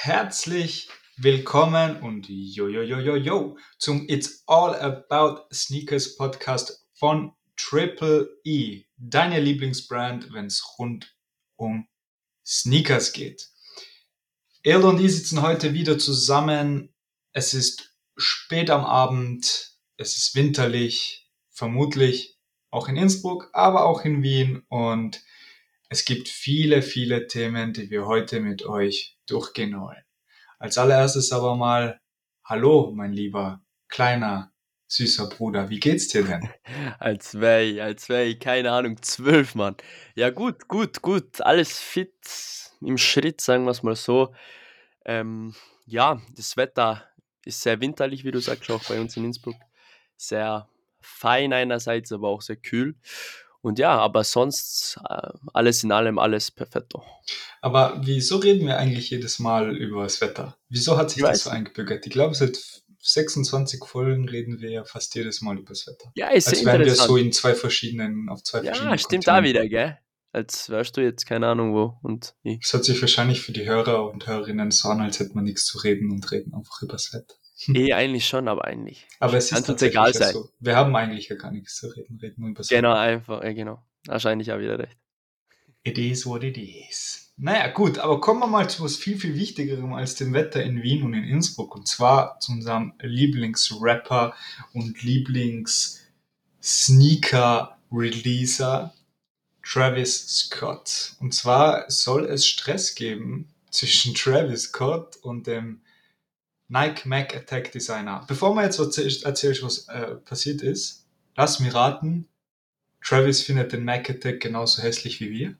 Herzlich willkommen und yo yo yo yo yo zum It's All About Sneakers Podcast von Triple E, deine Lieblingsbrand, wenn es rund um Sneakers geht. Erl und ich sitzen heute wieder zusammen. Es ist spät am Abend, es ist winterlich, vermutlich auch in Innsbruck, aber auch in Wien und es gibt viele, viele Themen, die wir heute mit euch durchgehen wollen. Als allererstes aber mal, hallo, mein lieber, kleiner, süßer Bruder, wie geht's dir denn? Als wäre als wäre keine Ahnung, zwölf, Mann. Ja, gut, gut, gut, alles fit im Schritt, sagen wir es mal so. Ähm, ja, das Wetter ist sehr winterlich, wie du sagst, auch bei uns in Innsbruck. Sehr fein einerseits, aber auch sehr kühl. Und ja, aber sonst äh, alles in allem alles perfetto. Aber wieso reden wir eigentlich jedes Mal über das Wetter? Wieso hat sich Ich das so eingebürgert? Ich glaube, seit 26 Folgen reden wir ja fast jedes Mal über das Wetter. Ja, ist Als wären wir so in zwei verschiedenen, auf zwei Ja, verschiedenen stimmt da wieder, gell? Als wärst du jetzt keine Ahnung wo und ich. Es hört sich wahrscheinlich für die Hörer und Hörerinnen so an, als hätte man nichts zu reden und reden einfach über das Wetter. Eh, eigentlich schon, aber eigentlich. Aber es ist uns tatsächlich egal sein. so. Wir haben eigentlich ja gar nichts zu reden, reden nur über das Genau, einfach, ja, genau. Wahrscheinlich auch wieder recht. It is what it is. Naja, gut, aber kommen wir mal zu was viel, viel Wichtigerem als dem Wetter in Wien und in Innsbruck. Und zwar zu unserem Lieblingsrapper und Lieblings-Sneaker-Releaser Travis Scott. Und zwar soll es Stress geben zwischen Travis Scott und dem Nike Mac Attack Designer. Bevor wir jetzt erzähl- erzählst, was äh, passiert ist, lass mir raten, Travis findet den Mac Attack genauso hässlich wie wir.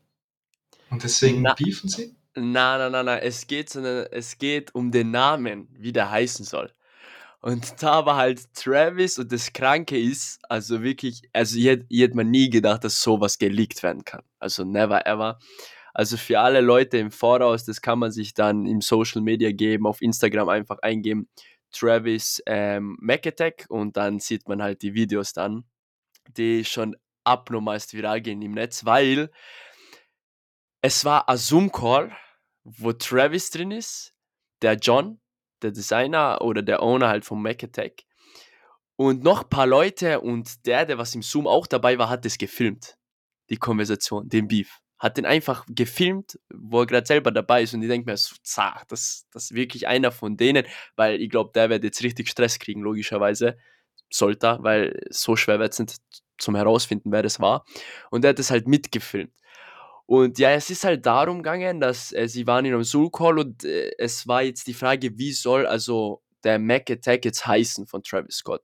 Und deswegen Na. beefen sie? Na, na, na, na, es geht, eine, es geht um den Namen, wie der heißen soll. Und da war halt Travis und das Kranke ist, also wirklich, also hätte, ich hätte mir nie gedacht, dass sowas geleakt werden kann. Also never ever. Also für alle Leute im Voraus, das kann man sich dann im Social Media geben, auf Instagram einfach eingeben, Travis ähm, Mac Attack und dann sieht man halt die Videos dann, die schon abnormalst viral gehen im Netz, weil es war ein Zoom-Call, wo Travis drin ist, der John, der Designer oder der Owner halt vom Mac Attack und noch ein paar Leute und der, der was im Zoom auch dabei war, hat das gefilmt, die Konversation, den Beef. Hat den einfach gefilmt, wo er gerade selber dabei ist und ich denke mir, so, zah, das, das ist wirklich einer von denen, weil ich glaube, der wird jetzt richtig Stress kriegen, logischerweise. Sollte er, weil so schwer wird es nicht zum herausfinden, wer das war. Und er hat das halt mitgefilmt. Und ja, es ist halt darum gegangen, dass äh, sie waren in einem Zoom-Call und äh, es war jetzt die Frage, wie soll also der Mac Attack jetzt heißen von Travis Scott.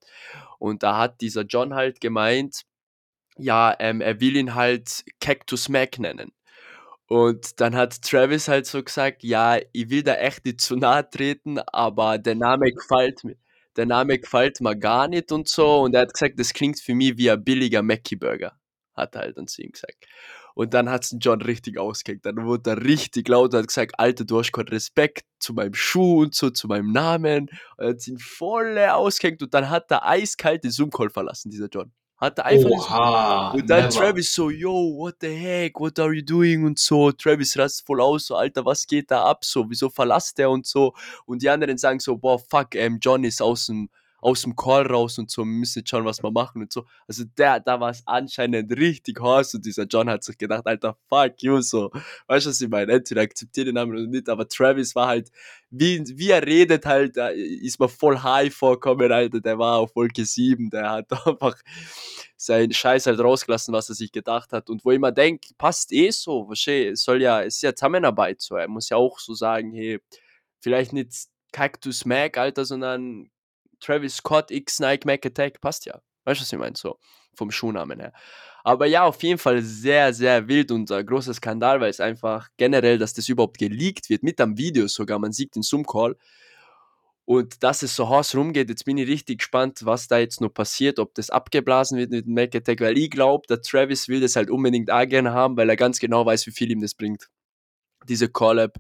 Und da hat dieser John halt gemeint, ja, ähm, er will ihn halt Cactus Mac nennen. Und dann hat Travis halt so gesagt, ja, ich will da echt nicht zu nahe treten, aber der Name gefällt mir. Der Name gefällt mir gar nicht und so. Und er hat gesagt, das klingt für mich wie ein billiger Mackie-Burger. Hat er halt dann zu ihm gesagt. Und dann hat's den John richtig ausgehängt. Dann wurde er richtig laut und hat gesagt, Alter, du hast keinen Respekt zu meinem Schuh und so, zu meinem Namen. Und hat ihn voll ausgehängt und dann hat er eiskalt den Zoom-Call verlassen, dieser John. Hat er einfach Oha, und dann never. Travis so, yo, what the heck, what are you doing und so. Travis rastet voll aus, so, Alter, was geht da ab, so, wieso verlasst der und so. Und die anderen sagen so, boah, fuck, ähm, John ist aus dem, aus dem Call raus und so, müssen jetzt schauen, was wir machen und so. Also der, da war es anscheinend richtig heiß und dieser John hat sich gedacht, Alter, fuck you, so. Weißt du, was ich meine? Entweder akzeptiert den Namen oder nicht, aber Travis war halt, wie, wie er redet halt, da ist mir voll high vorkommen, Alter, der war auf Wolke 7, der hat einfach seinen Scheiß halt rausgelassen, was er sich gedacht hat. Und wo ich immer denke, passt eh so, verstehe, soll ja, es ist ja Zusammenarbeit so. Er muss ja auch so sagen, hey, vielleicht nicht Cactus Mac, Alter, sondern Travis Scott X Nike Mac Attack, passt ja. Weißt du, was ich meine? So, vom Schuhnamen her. Aber ja, auf jeden Fall sehr, sehr wild und ein großer Skandal, weil es einfach generell, dass das überhaupt geleakt wird, mit am Video sogar, man sieht den Zoom-Call. Und dass es so heiß rumgeht, jetzt bin ich richtig gespannt, was da jetzt noch passiert, ob das abgeblasen wird mit dem Mac Attack, weil ich glaube, der Travis will das halt unbedingt auch gerne haben, weil er ganz genau weiß, wie viel ihm das bringt. Diese Collab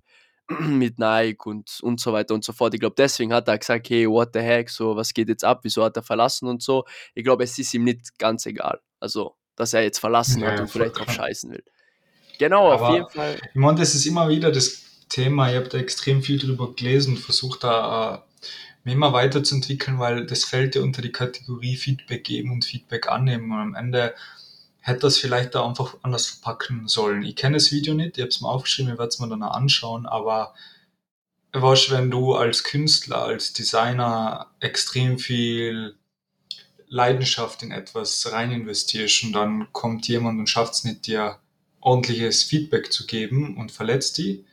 mit Nike und, und so weiter und so fort. Ich glaube, deswegen hat er gesagt, hey, what the heck, so, was geht jetzt ab, wieso hat er verlassen und so. Ich glaube, es ist ihm nicht ganz egal. Also, dass er jetzt verlassen Ja, hat und vielleicht drauf scheißen will. Genau, auf Aber- jeden Fall. Ich meine, das ist immer wieder das Thema. Ich habe da extrem viel drüber gelesen und versucht da äh, immer weiterzuentwickeln, weil das fällt ja unter die Kategorie Feedback geben und Feedback annehmen. Und am Ende hätte das vielleicht da einfach anders verpacken sollen. Ich kenne das Video nicht, ich habe es mir aufgeschrieben, ich werde es mir dann anschauen, aber was, wenn du als Künstler, als Designer extrem viel Leidenschaft in etwas rein investierst und dann kommt jemand und schafft es nicht, dir ordentliches Feedback zu geben und verletzt die,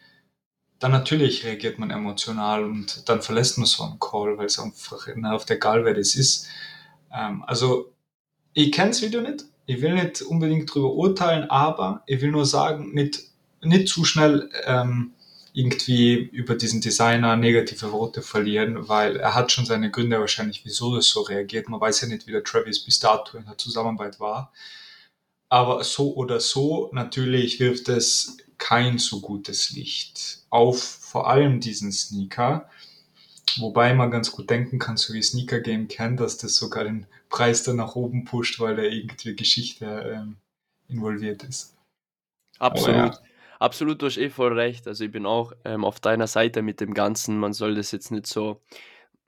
dann natürlich reagiert man emotional und dann verlässt man so einen Call, weil es einfach der egal, wer das ist. Ähm, also, ich kenne das Video nicht, ich will nicht unbedingt darüber urteilen, aber ich will nur sagen, nicht, nicht zu schnell ähm, irgendwie über diesen Designer negative Worte verlieren, weil er hat schon seine Gründe wahrscheinlich, wieso das so reagiert. Man weiß ja nicht, wie der Travis bis dato in der Zusammenarbeit war. Aber so oder so, natürlich wirft es kein so gutes Licht auf vor allem diesen Sneaker. Wobei man ganz gut denken kann, so wie Sneaker Game kennt, dass das sogar den Preis dann nach oben pusht, weil da irgendwie Geschichte ähm, involviert ist. Absolut. Absolut, du hast eh voll recht. Also ich bin auch ähm, auf deiner Seite mit dem Ganzen. Man soll das jetzt nicht so,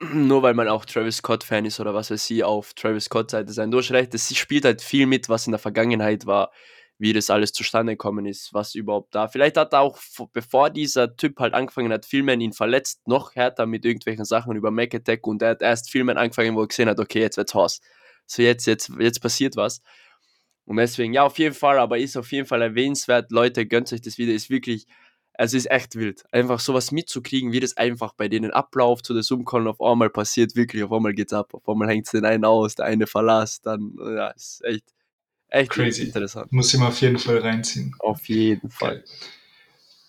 nur weil man auch Travis Scott-Fan ist oder was weiß ich, auf Travis Scott-Seite sein. Du hast recht, es spielt halt viel mit, was in der Vergangenheit war, wie das alles zustande gekommen ist, was überhaupt da. Vielleicht hat er auch, bevor dieser Typ halt angefangen hat, Filmen ihn verletzt, noch härter mit irgendwelchen Sachen über Mac Attack und er hat erst Filmen angefangen, wo er gesehen hat, okay, jetzt wird's Horst. So jetzt, jetzt, jetzt passiert was. Und deswegen, ja, auf jeden Fall, aber ist auf jeden Fall erwähnenswert. Leute, gönnt euch das Video, ist wirklich, es ist echt wild. Einfach sowas mitzukriegen, wie das einfach bei denen abläuft, so das Umkommen auf einmal passiert, wirklich, auf einmal geht's ab, auf einmal hängt es den einen aus, der eine verlässt, dann, ja, ist echt, echt Crazy. interessant. Muss ich mal auf jeden Fall reinziehen. Auf jeden Fall. Geil.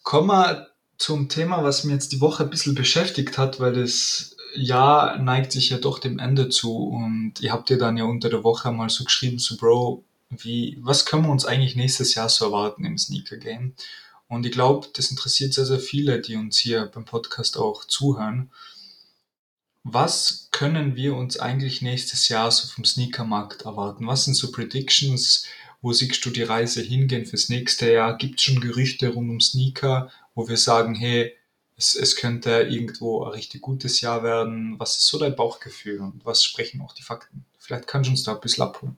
Kommen wir zum Thema, was mir jetzt die Woche ein bisschen beschäftigt hat, weil das Jahr neigt sich ja doch dem Ende zu und ihr habt ja dann ja unter der Woche mal so geschrieben, so Bro, wie, was können wir uns eigentlich nächstes Jahr so erwarten im Sneaker Game? Und ich glaube, das interessiert sehr, sehr viele, die uns hier beim Podcast auch zuhören. Was können wir uns eigentlich nächstes Jahr so vom Sneakermarkt erwarten? Was sind so Predictions? Wo siehst du die Reise hingehen fürs nächste Jahr? Gibt es schon Gerüchte rund um Sneaker, wo wir sagen, hey, es, es könnte irgendwo ein richtig gutes Jahr werden? Was ist so dein Bauchgefühl und was sprechen auch die Fakten? Vielleicht kannst du uns da ein bisschen abholen.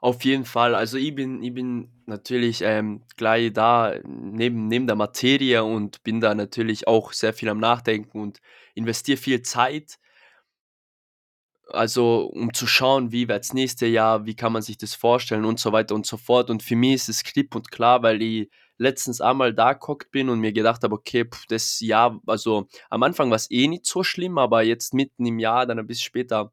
Auf jeden Fall. Also ich bin, ich bin natürlich ähm, gleich da neben, neben der Materie und bin da natürlich auch sehr viel am Nachdenken und investiere viel Zeit. Also um zu schauen, wie wird das nächste Jahr, wie kann man sich das vorstellen und so weiter und so fort. Und für mich ist es klipp und klar, weil ich letztens einmal da geguckt bin und mir gedacht habe, okay, pff, das Jahr, also am Anfang war es eh nicht so schlimm, aber jetzt mitten im Jahr, dann ein bisschen später,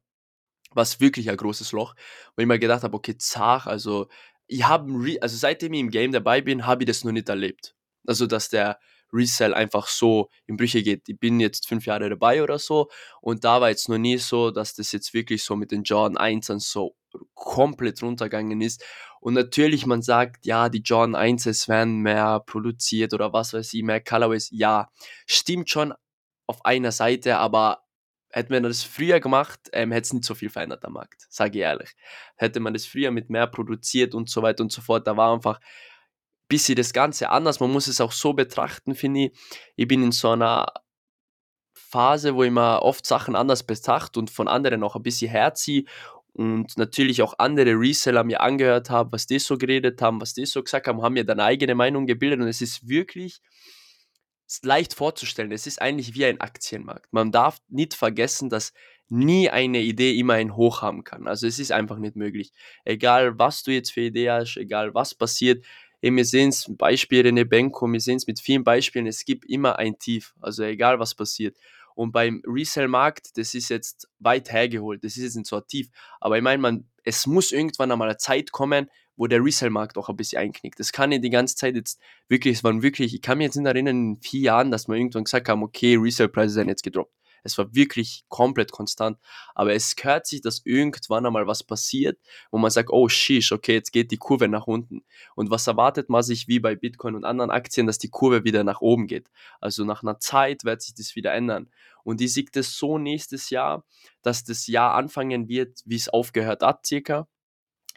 war es wirklich ein großes Loch, wo ich mir gedacht habe, okay, zach, also ich habe, also seitdem ich im Game dabei bin, habe ich das noch nicht erlebt. Also, dass der Resell einfach so in Brüche geht. Ich bin jetzt fünf Jahre dabei oder so und da war jetzt noch nie so, dass das jetzt wirklich so mit den Jordan 1 so komplett runtergegangen ist. Und natürlich, man sagt, ja, die Jordan 1s werden mehr produziert oder was weiß ich, mehr Colorways. Ja, stimmt schon auf einer Seite, aber Hätte man das früher gemacht, ähm, hätte es nicht so viel verändert am Markt, sage ich ehrlich. Hätte man das früher mit mehr produziert und so weiter und so fort, da war einfach ein bisschen das Ganze anders. Man muss es auch so betrachten, finde ich. Ich bin in so einer Phase, wo ich mir oft Sachen anders betrachte und von anderen auch ein bisschen herziehe und natürlich auch andere Reseller mir angehört habe, was die so geredet haben, was die so gesagt haben, haben mir dann eigene Meinung gebildet und es ist wirklich ist leicht vorzustellen. Es ist eigentlich wie ein Aktienmarkt. Man darf nicht vergessen, dass nie eine Idee immer ein Hoch haben kann. Also es ist einfach nicht möglich. Egal, was du jetzt für Idee hast, egal was passiert. Eben, wir sehen es, Beispiele in der Benko, wir sehen es mit vielen Beispielen, es gibt immer ein Tief. Also egal, was passiert. Und beim Resell-Markt, das ist jetzt weit hergeholt, das ist jetzt nicht so tief. Aber ich meine, man, es muss irgendwann einmal eine Zeit kommen, wo der Resell-Markt auch ein bisschen einknickt. Das kann ja die ganze Zeit jetzt wirklich, es waren wirklich, ich kann mich jetzt nicht erinnern, in vier Jahren, dass wir irgendwann gesagt haben, okay, Resell-Preise sind jetzt gedroppt. Es war wirklich komplett konstant. Aber es gehört sich, dass irgendwann einmal was passiert, wo man sagt, oh shish, okay, jetzt geht die Kurve nach unten. Und was erwartet man sich wie bei Bitcoin und anderen Aktien, dass die Kurve wieder nach oben geht? Also nach einer Zeit wird sich das wieder ändern. Und ich sehe das so nächstes Jahr, dass das Jahr anfangen wird, wie es aufgehört hat, circa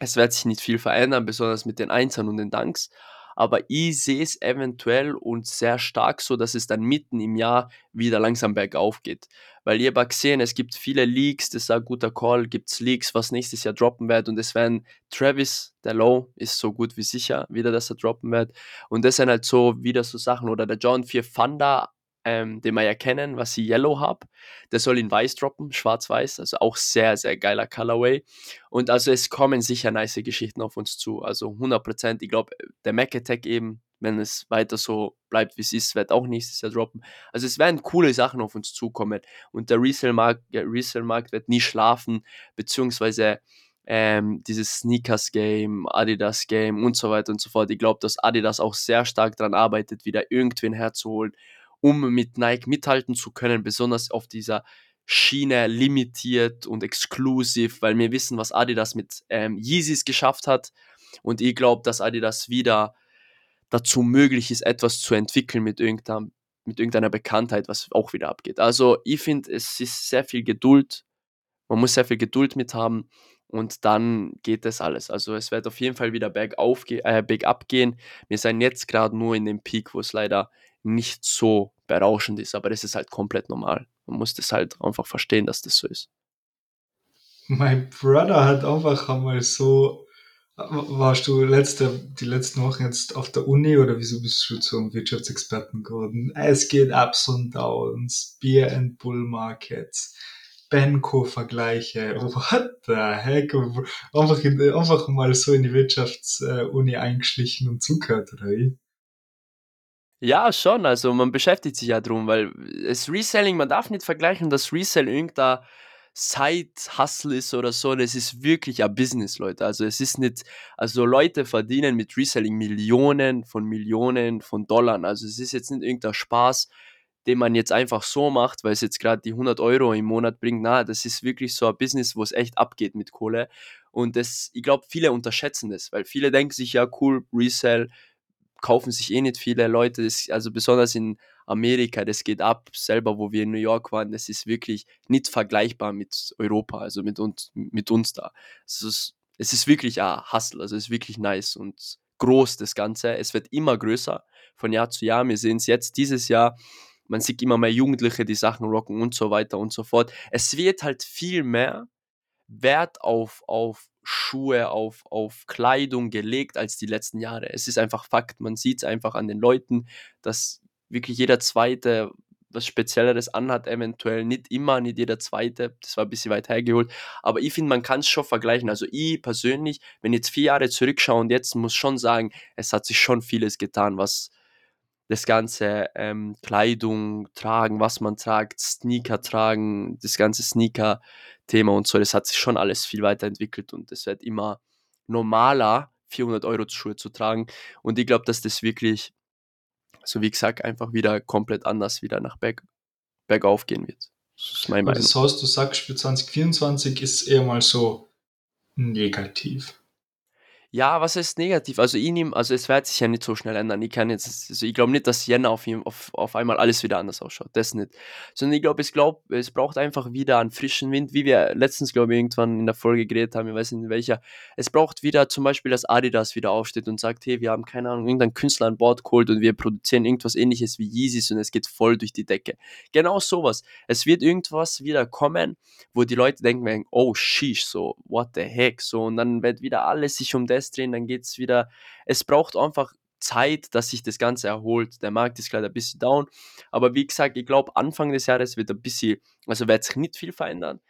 es wird sich nicht viel verändern, besonders mit den Einsern und den Danks. Aber ich sehe es eventuell und sehr stark so, dass es dann mitten im Jahr wieder langsam bergauf geht. Weil ihr aber gesehen, es gibt viele Leaks, das ist ein guter Call, gibt es Leaks, was nächstes Jahr droppen wird und es werden Travis, der Low, ist so gut wie sicher wieder, dass er droppen wird und das sind halt so wieder so Sachen oder der John 4 Thunder ähm, den wir ja kennen, was ich Yellow habe. Der soll in Weiß droppen, schwarz-weiß, also auch sehr, sehr geiler Colorway. Und also es kommen sicher nice Geschichten auf uns zu. Also 100%, ich glaube, der Mac Attack eben, wenn es weiter so bleibt, wie es ist, wird auch nächstes Jahr droppen. Also es werden coole Sachen auf uns zukommen. Und der Resale-Markt Resale -Markt wird nie schlafen, beziehungsweise ähm, dieses Sneakers-Game, Adidas-Game und so weiter und so fort. Ich glaube, dass Adidas auch sehr stark daran arbeitet, wieder irgendwen herzuholen um mit Nike mithalten zu können, besonders auf dieser Schiene limitiert und exklusiv, weil wir wissen, was Adidas mit ähm, Yeezys geschafft hat. Und ich glaube, dass Adidas wieder dazu möglich ist, etwas zu entwickeln mit irgendeiner, mit irgendeiner Bekanntheit, was auch wieder abgeht. Also ich finde, es ist sehr viel Geduld. Man muss sehr viel Geduld mit haben und dann geht das alles. Also es wird auf jeden Fall wieder bergauf, äh, bergab gehen. Wir sind jetzt gerade nur in dem Peak, wo es leider nicht so berauschend ist, aber das ist halt komplett normal. Man muss das halt einfach verstehen, dass das so ist. Mein Brother hat einfach einmal so, warst du letzte, die letzten Wochen jetzt auf der Uni oder wieso bist du zum Wirtschaftsexperten geworden? Es geht Ups und Downs, Beer and Bull Markets, Benko-Vergleiche, what the heck? Einfach, in, einfach mal so in die Wirtschaftsuni eingeschlichen und zugehört, oder wie? Ja, schon. Also man beschäftigt sich ja drum, weil das Reselling, man darf nicht vergleichen, dass Resell irgendein Side-Hustle ist oder so. Das ist wirklich ein Business, Leute. Also es ist nicht, also Leute verdienen mit Reselling Millionen von Millionen von Dollar. Also es ist jetzt nicht irgendein Spaß, den man jetzt einfach so macht, weil es jetzt gerade die 100 Euro im Monat bringt. Na, das ist wirklich so ein Business, wo es echt abgeht mit Kohle. Und das, ich glaube, viele unterschätzen das, weil viele denken sich, ja cool, Resell, kaufen sich eh nicht viele Leute, das, also besonders in Amerika, das geht ab, selber wo wir in New York waren, das ist wirklich nicht vergleichbar mit Europa, also mit uns, mit uns da. Es ist, es ist wirklich ein Hustle, also es ist wirklich nice und groß das Ganze. Es wird immer größer von Jahr zu Jahr. Wir sehen es jetzt dieses Jahr, man sieht immer mehr Jugendliche, die Sachen rocken und so weiter und so fort. Es wird halt viel mehr Wert auf, auf Schuhe, auf, auf Kleidung gelegt als die letzten Jahre. Es ist einfach Fakt, man sieht es einfach an den Leuten, dass wirklich jeder Zweite was Spezielleres anhat, eventuell nicht immer, nicht jeder Zweite, das war ein bisschen weit hergeholt, aber ich finde, man kann es schon vergleichen. Also ich persönlich, wenn ich jetzt vier Jahre zurückschaue und jetzt muss schon sagen, es hat sich schon vieles getan, was das ganze ähm, Kleidung tragen, was man tragt, Sneaker tragen, das ganze Sneaker-Thema und so, das hat sich schon alles viel weiterentwickelt und es wird immer normaler, 400 Euro Schuhe zu tragen. Und ich glaube, dass das wirklich, so wie gesagt, einfach wieder komplett anders wieder nach Berg, bergauf gehen wird. Das. Das heißt, du sagst, für 2024 ist es eher mal so negativ. Ja, was ist negativ? Also ich nehme, also es wird sich ja nicht so schnell ändern. Ich kann jetzt, also ich glaube nicht, dass Jänner auf, auf, auf einmal alles wieder anders ausschaut. Das nicht. Sondern ich glaube, ich glaube, es braucht einfach wieder einen frischen Wind, wie wir letztens, glaube ich, irgendwann in der Folge geredet haben, ich weiß nicht in welcher. Es braucht wieder zum Beispiel, dass Adidas wieder aufsteht und sagt, hey, wir haben keine Ahnung, irgendeinen Künstler an Bord geholt und wir produzieren irgendwas ähnliches wie Yeezys und es geht voll durch die Decke. Genau sowas. Es wird irgendwas wieder kommen, wo die Leute denken, oh, sheesh, so, what the heck, so, und dann wird wieder alles sich um das Drehen, dann geht es wieder. Es braucht einfach Zeit, dass sich das Ganze erholt. Der Markt ist gerade ein bisschen down. Aber wie gesagt, ich glaube, Anfang des Jahres wird ein bisschen, also wird sich nicht viel verändern.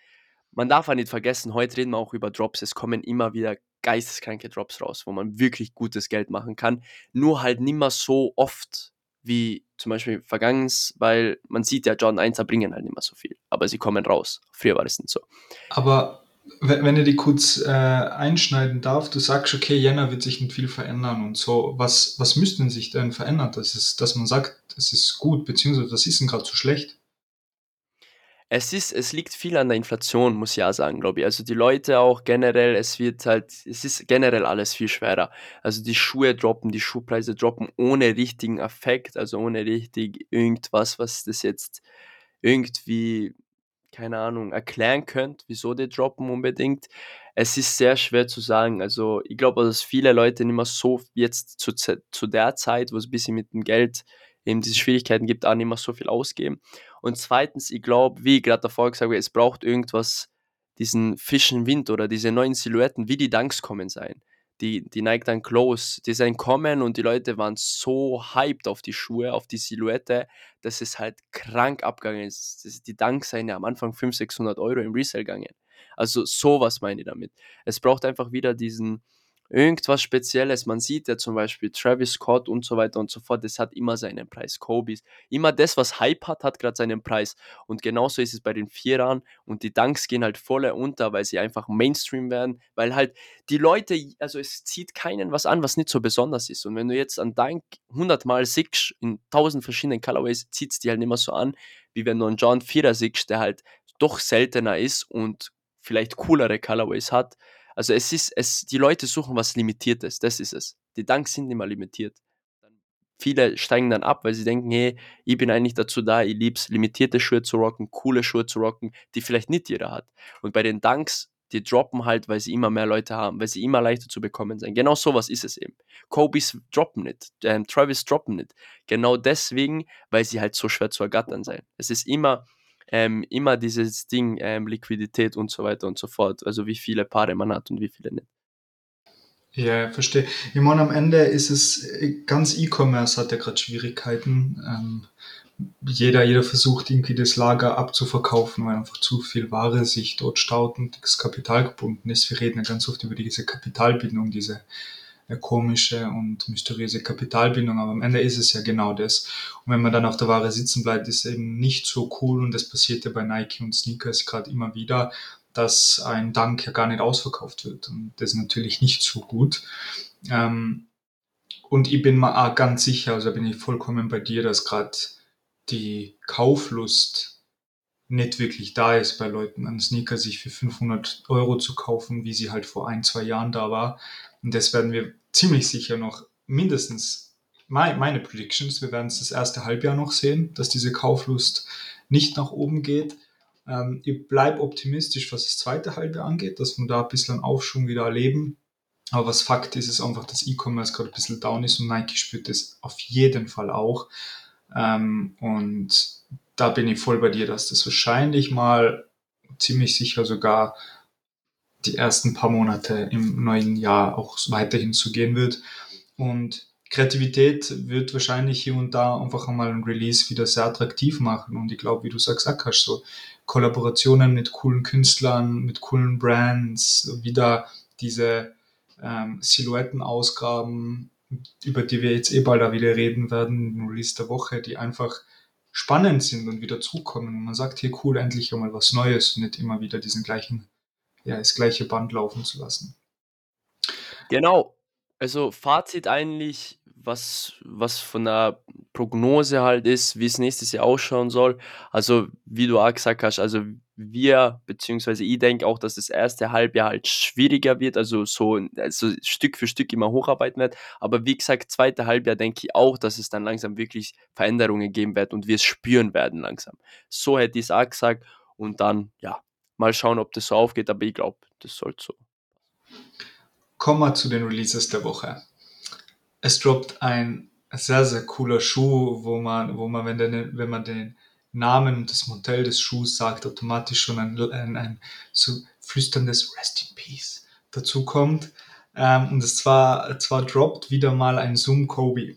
Man darf auch nicht vergessen, heute reden wir auch über Drops. Es kommen immer wieder geisteskranke Drops raus, wo man wirklich gutes Geld machen kann. Nur halt nicht mehr so oft wie zum Beispiel vergangens, weil man sieht ja, John 1 bringen halt nicht mehr so viel. Aber sie kommen raus. Früher war das nicht so. Aber wenn ich die kurz äh, einschneiden darf, du sagst, okay, Jänner wird sich nicht viel verändern und so. Was, was müsste sich denn verändern, dass, es, dass man sagt, das ist gut, beziehungsweise das ist denn gerade so schlecht? Es ist, es liegt viel an der Inflation, muss ich ja sagen, glaube ich. Also die Leute auch generell, es wird halt, es ist generell alles viel schwerer. Also die Schuhe droppen, die Schuhpreise droppen ohne richtigen Effekt, also ohne richtig irgendwas, was das jetzt irgendwie keine Ahnung, erklären könnt, wieso die droppen unbedingt. es ist sehr schwer zu sagen. Also ich glaube, dass viele Leute nicht mehr so jetzt zu, zu der Zeit, wo es ein bisschen mit dem Geld eben diese Schwierigkeiten gibt, auch nicht mehr so viel ausgeben. Und zweitens, ich glaube, wie ich gerade davor gesagt habe, es braucht irgendwas, diesen frischen Wind oder diese neuen Silhouetten, wie die Dunks kommen sein. Die, die Nike Dunk Close, die sind kommen und die Leute waren so hyped auf die Schuhe, auf die Silhouette, dass es halt krank abgegangen ist. Die Dunks sind ja am Anfang 500, 600 Euro im Resale gegangen. Also sowas meine ich damit. Es braucht einfach wieder diesen, irgendwas Spezielles. Man sieht ja zum Beispiel Travis Scott und so weiter und so fort, das hat immer seinen Preis. Kobe's, immer das, was Hype hat, hat gerade seinen Preis. Und genauso ist es bei den Vierern und die Dunks gehen halt voll unter, weil sie einfach Mainstream werden, weil halt die Leute, also es zieht keinen was an, was nicht so besonders ist. Und wenn du jetzt an Dunk 100 Mal siehst, in tausend verschiedenen Colorways, zieht es dir halt nicht mehr so an, wie wenn du einen John Vierer siehst, der halt doch seltener ist und vielleicht coolere Colorways hat. Also es ist, es, die Leute suchen was Limitiertes, das ist es. Die Dunks sind immer limitiert. Viele steigen dann ab, weil sie denken, hey, ich bin eigentlich dazu da, ich liebe es, limitierte Schuhe zu rocken, coole Schuhe zu rocken, die vielleicht nicht jeder hat. Und bei den Dunks, die droppen halt, weil sie immer mehr Leute haben, weil sie immer leichter zu bekommen sind. Genau sowas ist es eben. Kobe's droppen nicht, ähm, Travis droppen nicht. Genau deswegen, weil sie halt so schwer zu ergattern sind. Es ist immer, ähm, immer dieses Ding, ähm, Liquidität und so weiter und so fort. Also wie viele Paare man hat und wie viele nicht. Ja, verstehe. Ich meine, am Ende ist es, ganz E-Commerce hat ja gerade Schwierigkeiten. Ähm, jeder, jeder versucht irgendwie das Lager abzuverkaufen, weil einfach zu viel Ware sich dort staut und das Kapital gebunden ist. Wir reden ja ganz oft über diese Kapitalbindung, diese komische und mysteriöse Kapitalbindung, aber am Ende ist es ja genau das. Und wenn man dann auf der Ware sitzen bleibt, ist eben nicht so cool und das passiert ja bei Nike und Sneakers gerade immer wieder, dass ein Dank ja gar nicht ausverkauft wird und das ist natürlich nicht so gut. Ähm, und ich bin mal auch ganz sicher, also bin ich vollkommen bei dir, dass gerade die Kauflust nicht wirklich da ist bei Leuten, einen Sneaker sich für 500 Euro zu kaufen, wie sie halt vor ein, zwei Jahren da war. Und das werden wir ziemlich sicher noch mindestens meine Predictions, wir werden es das erste Halbjahr noch sehen, dass diese Kauflust nicht nach oben geht. Ähm, ich bleibe optimistisch, was das zweite Halbjahr angeht, dass wir da ein bisschen einen Aufschwung wieder erleben. Aber was Fakt ist, ist einfach, dass E-Commerce gerade ein bisschen down ist und Nike spürt das auf jeden Fall auch. Ähm, und da bin ich voll bei dir, dass das wahrscheinlich mal ziemlich sicher sogar die ersten paar Monate im neuen Jahr auch weiterhin zu gehen wird. Und Kreativität wird wahrscheinlich hier und da einfach einmal ein Release wieder sehr attraktiv machen. Und ich glaube, wie du sagst, Akash, so Kollaborationen mit coolen Künstlern, mit coolen Brands, wieder diese ähm, Silhouetten ausgraben, über die wir jetzt eh bald da wieder reden werden, im Release der Woche, die einfach spannend sind und wieder zukommen. Und man sagt, hier cool, endlich einmal was Neues und nicht immer wieder diesen gleichen ja, das gleiche Band laufen zu lassen. Genau. Also Fazit eigentlich, was, was von der Prognose halt ist, wie es nächstes Jahr ausschauen soll. Also wie du auch gesagt hast, also wir, beziehungsweise ich denke auch, dass das erste Halbjahr halt schwieriger wird, also so also Stück für Stück immer hocharbeiten wird. Aber wie gesagt, zweite Halbjahr denke ich auch, dass es dann langsam wirklich Veränderungen geben wird und wir es spüren werden langsam. So hätte ich es auch gesagt. Und dann, ja, Mal schauen, ob das so aufgeht, aber ich glaube, das sollte so. Kommen wir zu den Releases der Woche. Es droppt ein sehr, sehr cooler Schuh, wo man, wo man, wenn, den, wenn man den Namen und das Modell des Schuhs sagt, automatisch schon ein, ein, ein so flüsterndes Rest in Peace dazu kommt. Ähm, und es zwar, zwar droppt wieder mal ein Zoom Kobe.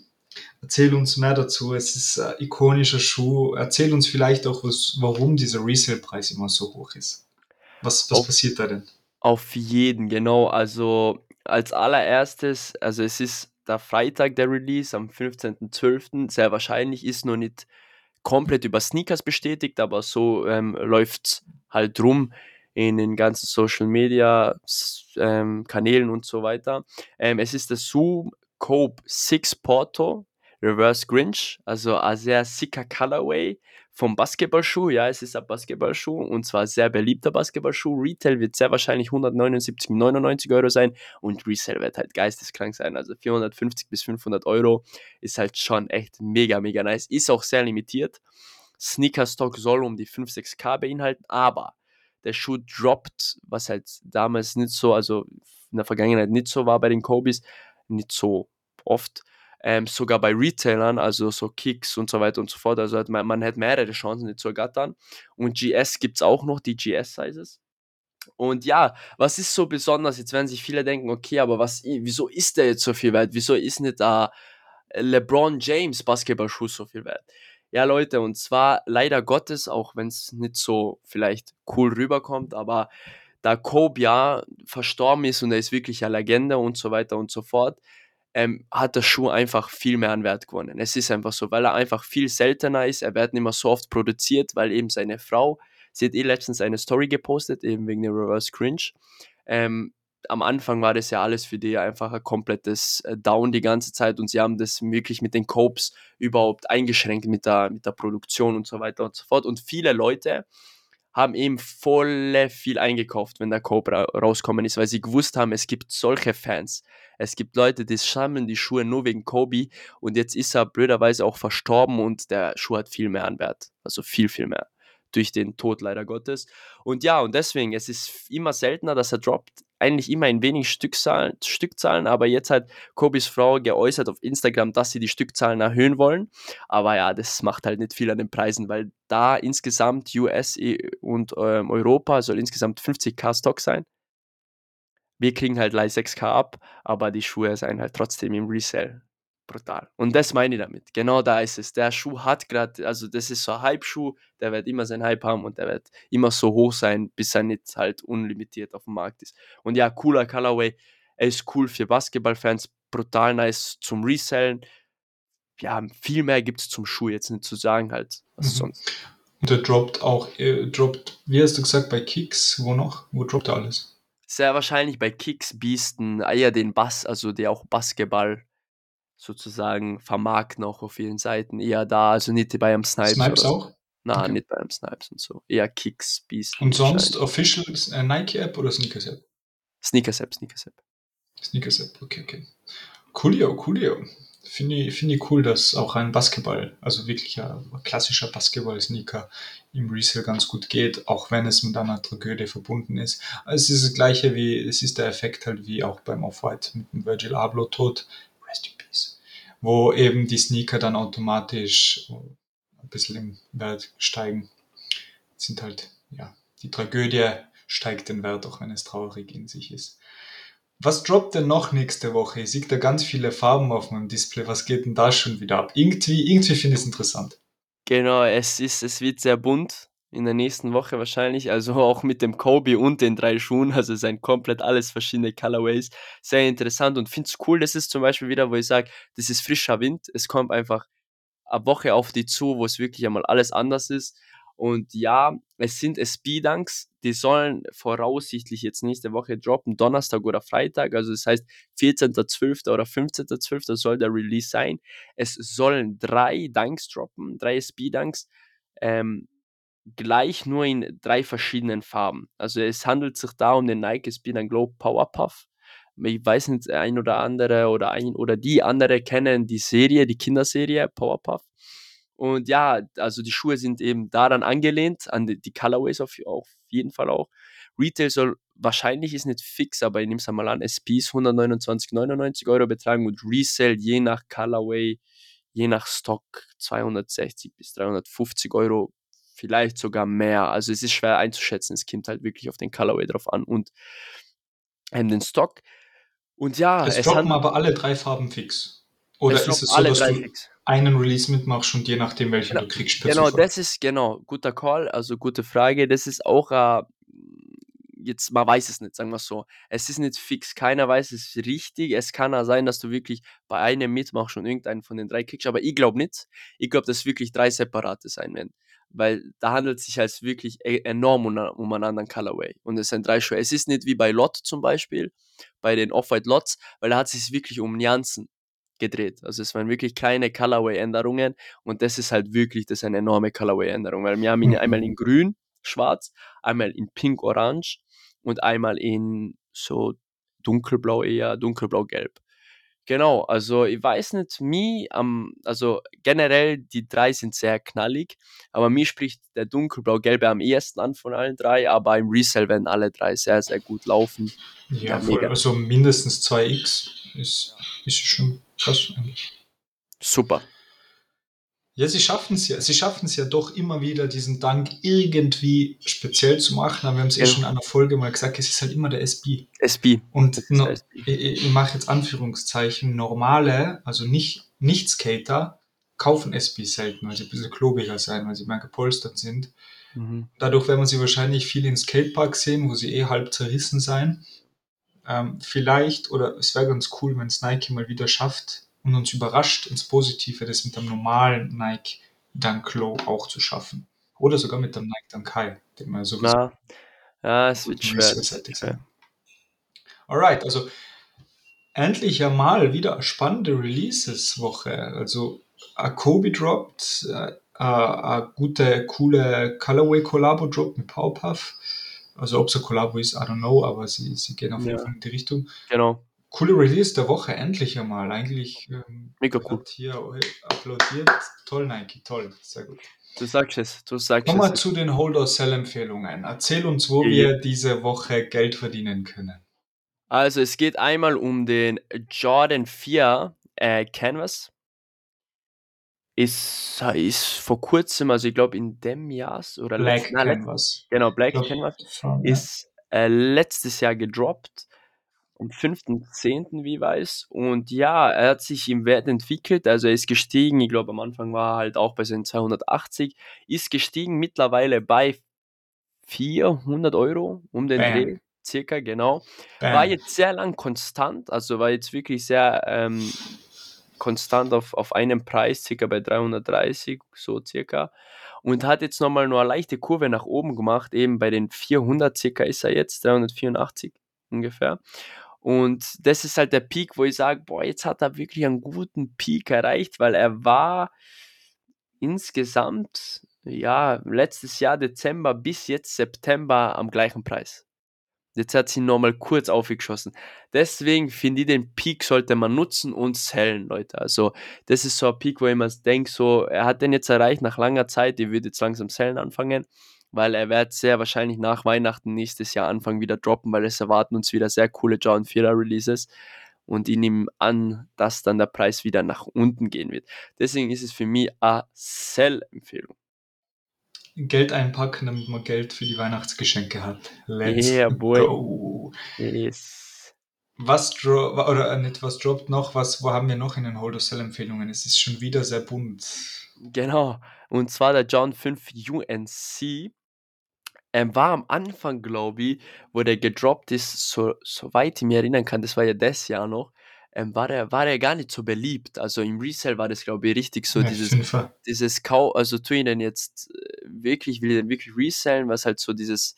Erzähl uns mehr dazu. Es ist ein ikonischer Schuh. Erzähl uns vielleicht auch, was, warum dieser Resale-Preis immer so hoch ist. Was, was Auf, passiert da denn? auf jeden, genau. Also als allererstes, also es ist der Freitag der Release am 15.12. Sehr wahrscheinlich ist noch nicht komplett über Sneakers bestätigt, aber so ähm, läuft es halt rum in den ganzen Social Media ähm, Kanälen und so weiter. Ähm, es ist der Zoom Cope 6 Porto Reverse Grinch, also ein sehr sicker Colorway vom Basketballschuh. Ja, es ist ein Basketballschuh und zwar sehr beliebter Basketballschuh. Retail wird sehr wahrscheinlich 179, 99 Euro sein und Resale wird halt geisteskrank sein. Also 450 bis 500 Euro ist halt schon echt mega, mega nice. Ist auch sehr limitiert. Sneaker Stock soll um die 5, 6K beinhalten, aber der Schuh droppt, was halt damals nicht so, also in der Vergangenheit nicht so war bei den Kobis, nicht so oft. Ähm, sogar bei Retailern, also so Kicks und so weiter und so fort. Also hat man, man hat mehrere Chancen, die zu ergattern. Und GS gibt es auch noch, die GS-Sizes. Und ja, was ist so besonders? Jetzt werden sich viele denken, okay, aber was, wieso ist der jetzt so viel wert? Wieso ist nicht da LeBron James Basketballschuh so viel wert? Ja, Leute, und zwar leider Gottes, auch wenn es nicht so vielleicht cool rüberkommt, aber da Kobe ja verstorben ist und er ist wirklich eine Legende und so weiter und so fort, ähm, hat der Schuh einfach viel mehr an Wert gewonnen. Es ist einfach so, weil er einfach viel seltener ist. Er wird nicht mehr so oft produziert, weil eben seine Frau, sie hat eh letztens eine Story gepostet, eben wegen der Reverse Cringe. Ähm, am Anfang war das ja alles für die einfach ein komplettes äh, Down die ganze Zeit und sie haben das wirklich mit den Copes überhaupt eingeschränkt mit der, mit der Produktion und so weiter und so fort. Und viele Leute haben eben voll viel eingekauft, wenn der Cope ra rauskommen ist, weil sie gewusst haben, es gibt solche Fans. Es gibt Leute, die schammen die Schuhe nur wegen Kobe und jetzt ist er blöderweise auch verstorben und der Schuh hat viel mehr an Wert. Also viel, viel mehr. Durch den Tod leider Gottes. Und ja, und deswegen, es ist immer seltener, dass er droppt eigentlich immer in wenig Stückzahlen, Stückzahlen, aber jetzt hat Kobis Frau geäußert auf Instagram, dass sie die Stückzahlen erhöhen wollen. Aber ja, das macht halt nicht viel an den Preisen, weil da insgesamt US und ähm, Europa soll insgesamt 50k Stock sein. Wir kriegen halt gleich 6k ab, aber die Schuhe sind halt trotzdem im Resell brutal. Und das meine ich damit. Genau da ist es. Der Schuh hat gerade, also das ist so ein Hype-Schuh, der wird immer seinen Hype haben und der wird immer so hoch sein, bis er nicht halt unlimitiert auf dem Markt ist. Und ja, cooler Colorway. Er ist cool für Basketballfans, brutal nice zum Resellen. Ja, viel mehr gibt es zum Schuh jetzt nicht zu sagen halt. Was mhm. sonst. Und der droppt auch, äh, droppt, wie hast du gesagt, bei Kicks, wo noch? Wo droppt er alles? Sehr wahrscheinlich bei Kicks, Beasten, eher den Bass, also der auch Basketball sozusagen vermarkten auch auf vielen Seiten. Eher da, also nicht bei einem Snipes. Snipes auch? Nein, okay. nicht bei einem Snipes und so. Eher Kicks, Beast. Und sonst Official äh, Nike-App oder Sneakers-App? Sneakers-App, Sneakers-App. Sneakers-App, okay, okay. Coolio, coolio. Finde ich, find ich cool, dass auch ein Basketball, also wirklich ein klassischer Basketball-Sneaker im Resale ganz gut geht, auch wenn es mit einer Tragödie verbunden ist. Es ist das gleiche wie, es ist der Effekt halt wie auch beim Off-White mit dem Virgil Abloh-Tod. Wo eben die Sneaker dann automatisch ein bisschen im Wert steigen. Das sind halt, ja, die Tragödie steigt den Wert, auch wenn es traurig in sich ist. Was droppt denn noch nächste Woche? Ich sehe da ganz viele Farben auf meinem Display. Was geht denn da schon wieder ab? Irgendwie, irgendwie finde ich es interessant. Genau, es ist, es wird sehr bunt in der nächsten Woche wahrscheinlich. Also auch mit dem Kobe und den drei Schuhen. Also es sind komplett alles verschiedene Colorways. Sehr interessant und finde es cool. Das ist zum Beispiel wieder, wo ich sage, das ist frischer Wind. Es kommt einfach eine Woche auf die zu, wo es wirklich einmal alles anders ist. Und ja, es sind SB-Dunks, die sollen voraussichtlich jetzt nächste Woche droppen, Donnerstag oder Freitag. Also das heißt 14.12. oder 15.12. soll der Release sein. Es sollen drei Dunks droppen, drei SB-Dunks. Ähm, gleich nur in drei verschiedenen Farben. Also es handelt sich da um den Nike Spin and Glow Power Puff. Ich weiß nicht, ein oder andere oder ein oder die andere kennen die Serie, die Kinderserie Powerpuff. Und ja, also die Schuhe sind eben daran angelehnt, an die, die Colorways auf, auf jeden Fall auch. Retail soll wahrscheinlich ist nicht fix, aber ich nehme es einmal an, SPs 129,99 Euro betragen und Resale je nach Colorway, je nach Stock 260 bis 350 Euro vielleicht sogar mehr. Also es ist schwer einzuschätzen. Es kommt halt wirklich auf den Colorway drauf an und ähm, den Stock. Und ja, es, es droppen aber alle drei Farben fix. Oder ist es so, dass du fix. einen Release mitmachst und je nachdem, welchen genau, du kriegst, Genau, das ist genau guter Call, also gute Frage. Das ist auch äh, jetzt, man weiß es nicht, sagen wir so. Es ist nicht fix, keiner weiß es richtig. Es kann auch sein, dass du wirklich bei einem mitmachst und irgendeinen von den drei kriegst, aber ich glaube nicht. Ich glaube, dass wirklich drei separate sein werden weil da handelt es sich halt wirklich e-, enorm um, um einen anderen Colorway. Und es sind drei Schuhe. Es ist nicht wie bei Lot zum Beispiel, bei den Off-White Lots, weil da hat es sich wirklich um Nuancen gedreht. Also es waren wirklich kleine Colorway-Änderungen und das ist halt wirklich, das ist eine enorme Colorway-Änderung, weil wir haben ihn mhm. einmal in grün, schwarz, einmal in pink, orange und einmal in so dunkelblau eher, dunkelblau, gelb. Genau, also ich weiß nicht, mir am, also generell die drei sind sehr knallig, aber mir spricht der dunkelblau-gelbe am ehesten an von allen drei, aber im Resell werden alle drei sehr, sehr gut laufen. Ja, voll. Also mindestens 2x ist, ist schon krass eigentlich. Super. Ja, sie schaffen es ja. Sie schaffen es ja doch immer wieder, diesen Dank irgendwie speziell zu machen. Aber wir haben es eh Ja. schon in einer Folge mal gesagt, es ist halt immer der SB. SB. Und no, SB. ich, ich mache jetzt Anführungszeichen, normale, also nicht, nicht Skater, kaufen SB selten, weil sie ein bisschen klobiger sein, weil sie mehr gepolstert sind. Mhm. Dadurch werden wir sie wahrscheinlich viel in Skatepark sehen, wo sie eh halb zerrissen sein. Ähm, vielleicht, oder es wäre ganz cool, wenn es Nike mal wieder schafft und uns überrascht ins Positive, das mit dem normalen Nike Dunk Low auch zu schaffen. Oder sogar mit dem Nike Dunk High, den wir sowieso Na, ja, es wird schwer. Alright, also endlich ja mal wieder eine spannende Releases-Woche. Also Akobe droppt, äh, äh, eine gute, coole Colorway-Collabo droppt mit Powerpuff. Also ob es ein Collabo ist, I don't know, aber sie, sie gehen auf jeden Ja. Fall in die Richtung. Genau. Coole Release der Woche, endlich einmal. Eigentlich ähm, Mega cool. hier applaudiert. Toll, Nike, toll, sehr gut. Du sagst es, du sagst Kommen wir es. zu den Hold-or-Sell-Empfehlungen. Erzähl uns, wo Ja. wir diese Woche Geld verdienen können. Also es geht einmal um den Jordan 4 äh, Canvas. Ist, ist vor kurzem, also ich glaube in dem Jahr oder Black letzt- na, letzt- Canvas. genau, Black Canvas ja. ist äh, letztes Jahr gedroppt. Am 5.10. wie ich weiß. Und ja, er hat sich im Wert entwickelt. Also er ist gestiegen. Ich glaube, am Anfang war er halt auch bei seinen 280. Ist gestiegen mittlerweile bei 400 Euro um den Bam. Dreh. Circa, genau. Bam. War jetzt sehr lang konstant. Also war jetzt wirklich sehr ähm, konstant auf, auf einem Preis, circa bei 330, so circa. Und hat jetzt nochmal nur eine leichte Kurve nach oben gemacht. Eben bei den 400 circa ist er jetzt, 384 ungefähr. Und das ist halt der Peak, wo ich sage, boah, jetzt hat er wirklich einen guten Peak erreicht, weil er war insgesamt, ja, letztes Jahr Dezember bis jetzt September am gleichen Preis. Jetzt hat sie nochmal kurz aufgeschossen. Deswegen finde ich, den Peak sollte man nutzen und sellen, Leute. Also, das ist so ein Peak, wo ich mir denke, so, er hat den jetzt erreicht nach langer Zeit, ich würde jetzt langsam sellen anfangen, weil er wird sehr wahrscheinlich nach Weihnachten nächstes Jahr anfangen wieder droppen, weil es erwarten uns wieder sehr coole John 4er Releases und ich nehme an, dass dann der Preis wieder nach unten gehen wird. Deswegen ist es für mich eine Sell-Empfehlung. Geld einpacken, damit man Geld für die Weihnachtsgeschenke hat. Let's Yeah, boy. go. Yes. Was dro oder äh, nicht was droppt noch, was wo haben wir noch in den Hold of Sell Empfehlungen? Es ist schon wieder sehr bunt. Genau. Und zwar der John 5 UNC. Ähm, war am Anfang, glaube ich, wo der gedroppt ist, so, soweit ich mich erinnern kann, das war ja das Jahr noch, ähm, war, der, war der gar nicht so beliebt. Also im Resell war das, glaube ich, richtig so Ja, dieses, dieses Kau, also tu ihn denn jetzt äh, wirklich, will ich den wirklich resellen, was halt so dieses,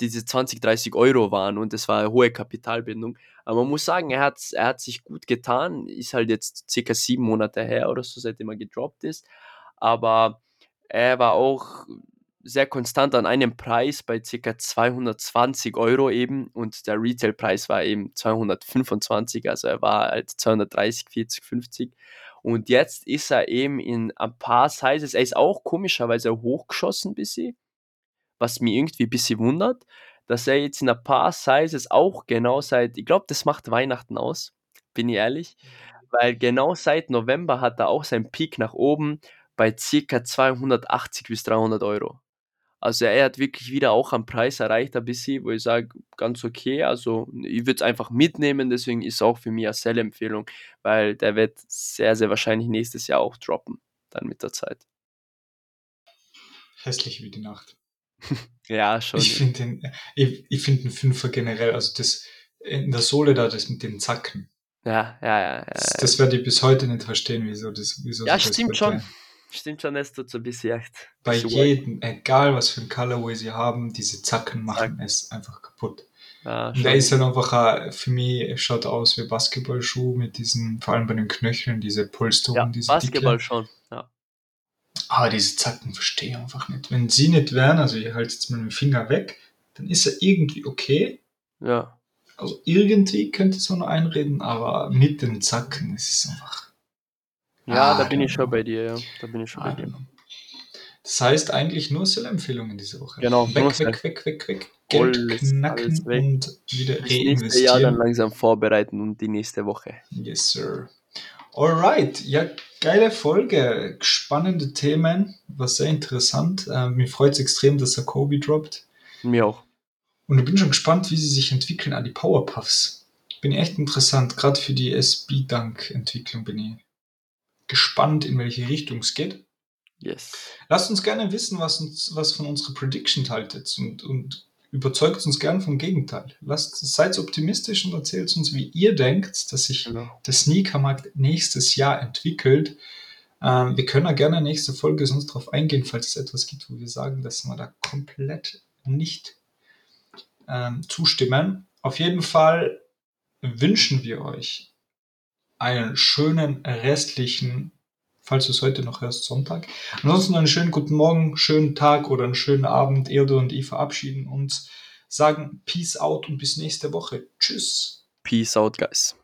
diese 20, 30 Euro waren und das war eine hohe Kapitalbindung. Aber man muss sagen, er hat, er hat sich gut getan, ist halt jetzt circa sieben Monate her oder so, seitdem er gedroppt ist. Aber er war auch sehr konstant an einem Preis bei ca. 220 Euro eben und der Retailpreis war eben 225, also er war halt 230, 40, 50 und jetzt ist er eben in ein paar Sizes, er ist auch komischerweise hochgeschossen ein bisschen, was mich irgendwie ein bisschen wundert, dass er jetzt in ein paar Sizes auch genau seit, ich glaube, das macht Weihnachten aus, bin ich ehrlich, weil genau seit November hat er auch seinen Peak nach oben bei ca. 280 bis 300 Euro. Also er hat wirklich wieder auch einen Preis erreicht, ein bisschen, wo ich sage, ganz okay. Also ich würde es einfach mitnehmen, deswegen ist auch für mich eine Sell-Empfehlung, weil der wird sehr, sehr wahrscheinlich nächstes Jahr auch droppen, dann mit der Zeit. Hässlich wie die Nacht. Ja, schon. Ich finde den, ich, ich finde den Fünfer generell, also das in der Sohle da, das mit den Zacken. Ja, ja, ja. Das, Ja, das werde ich bis heute nicht verstehen, wieso das, wieso ja das stimmt schon. Stimmt schon, es tut so ein bisschen echt. Bei jedem, egal was für ein Colorway sie haben, diese Zacken machen es einfach kaputt. Ja, Und der ist halt einfach, ein- für mich schaut aus wie Basketballschuh mit diesen, vor allem bei den Knöcheln, diese Polsterung, ja, diese Basketball Dicke. schon. Ja. Aber diese Zacken verstehe ich einfach nicht. Wenn sie nicht wären, also ich halte jetzt mal den Finger weg, dann ist er irgendwie okay, ja. Also irgendwie könnte es auch noch einreden, aber mit den Zacken ist es einfach. Ja, Ah, da bin ich schon bei dir, ja. Da bin ich schon bei I dir. know. Das heißt eigentlich nur Sell-Empfehlungen diese Woche. Genau, Weg, Sell. weg, weg, weg, weg. Geld Alles, knacken alles weg. und wieder Das nächste Jahr dann reinvestieren. langsam vorbereiten und die nächste Woche. Yes, sir. Alright, ja, geile Folge, spannende Themen, war sehr interessant. Ähm, mir freut es extrem, dass der Kobe droppt. Mir auch. Und ich bin schon gespannt, wie sie sich entwickeln an die Powerpuffs. Bin echt interessant, gerade für die SB-Dunk-Entwicklung bin ich gespannt, in welche Richtung es geht. Yes. Lasst uns gerne wissen, was, uns, was von unserer Prediction haltet und, und überzeugt uns gern vom Gegenteil. Lasst, seid optimistisch und erzählt uns, wie ihr denkt, dass sich Genau. der Sneakermarkt nächstes Jahr entwickelt. Ähm, wir können ja gerne nächste Folge sonst darauf eingehen, falls es etwas gibt, wo wir sagen, dass wir da komplett nicht ähm, zustimmen. Auf jeden Fall wünschen wir euch einen schönen restlichen, falls du es heute noch hörst, Sonntag. Ansonsten einen schönen guten Morgen, schönen Tag oder einen schönen Abend. Erde und ich verabschieden uns, sagen Peace out und bis nächste Woche. Tschüss. Peace out, guys.